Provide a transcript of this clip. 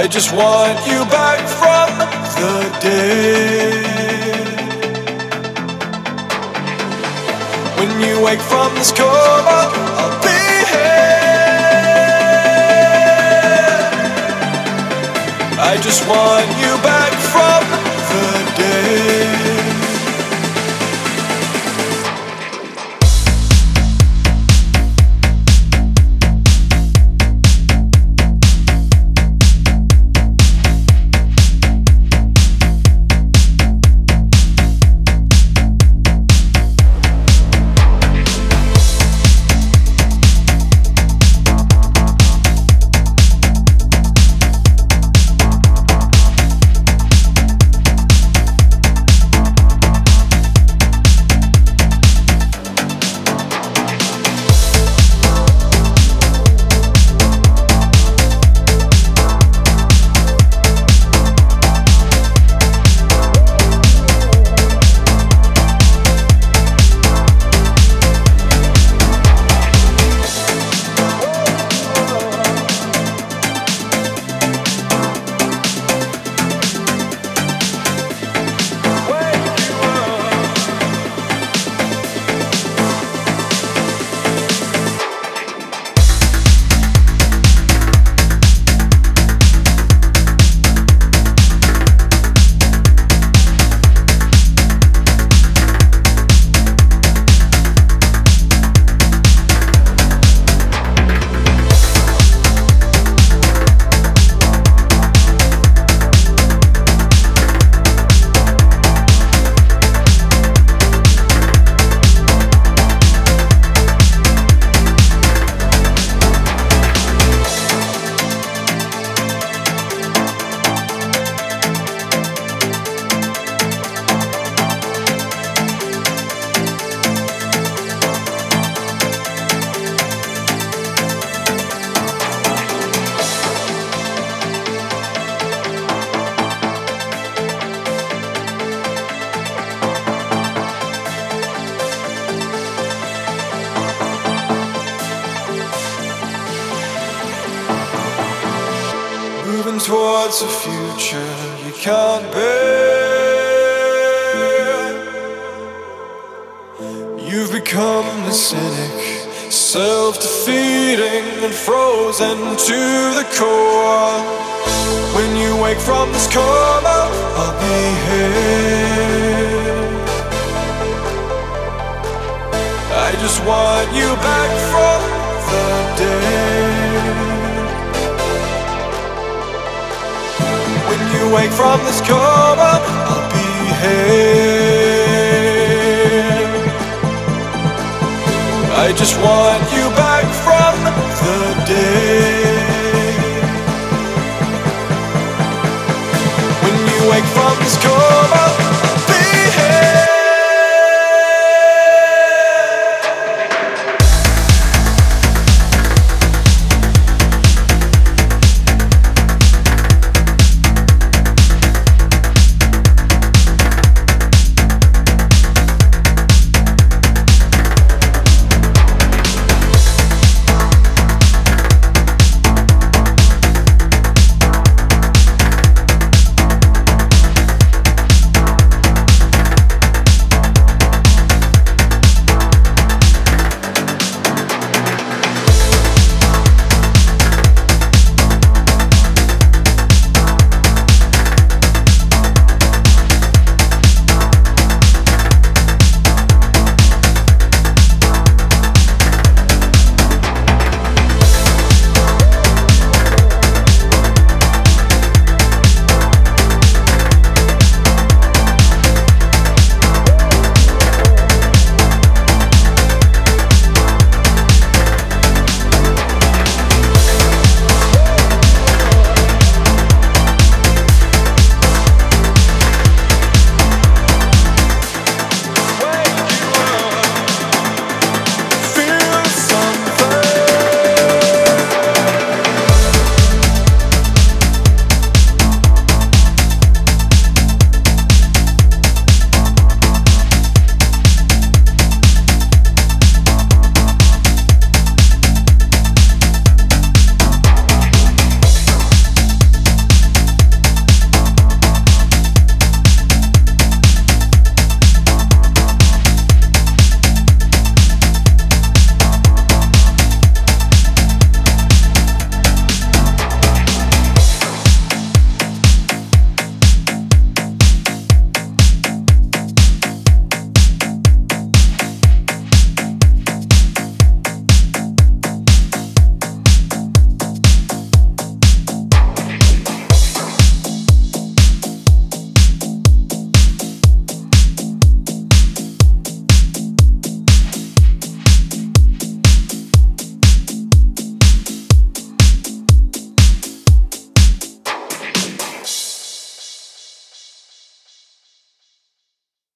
I just want you back from the dead. When you wake from this coma, I'll be. I just want you back towards a future you can't bear. You've become a cynic, self defeating and frozen to the core. When you wake from this coma, I'll be here. I just want you back from the dead. Wake from this coma, I'll be here. I just want you back from the dead. When you wake from this coma.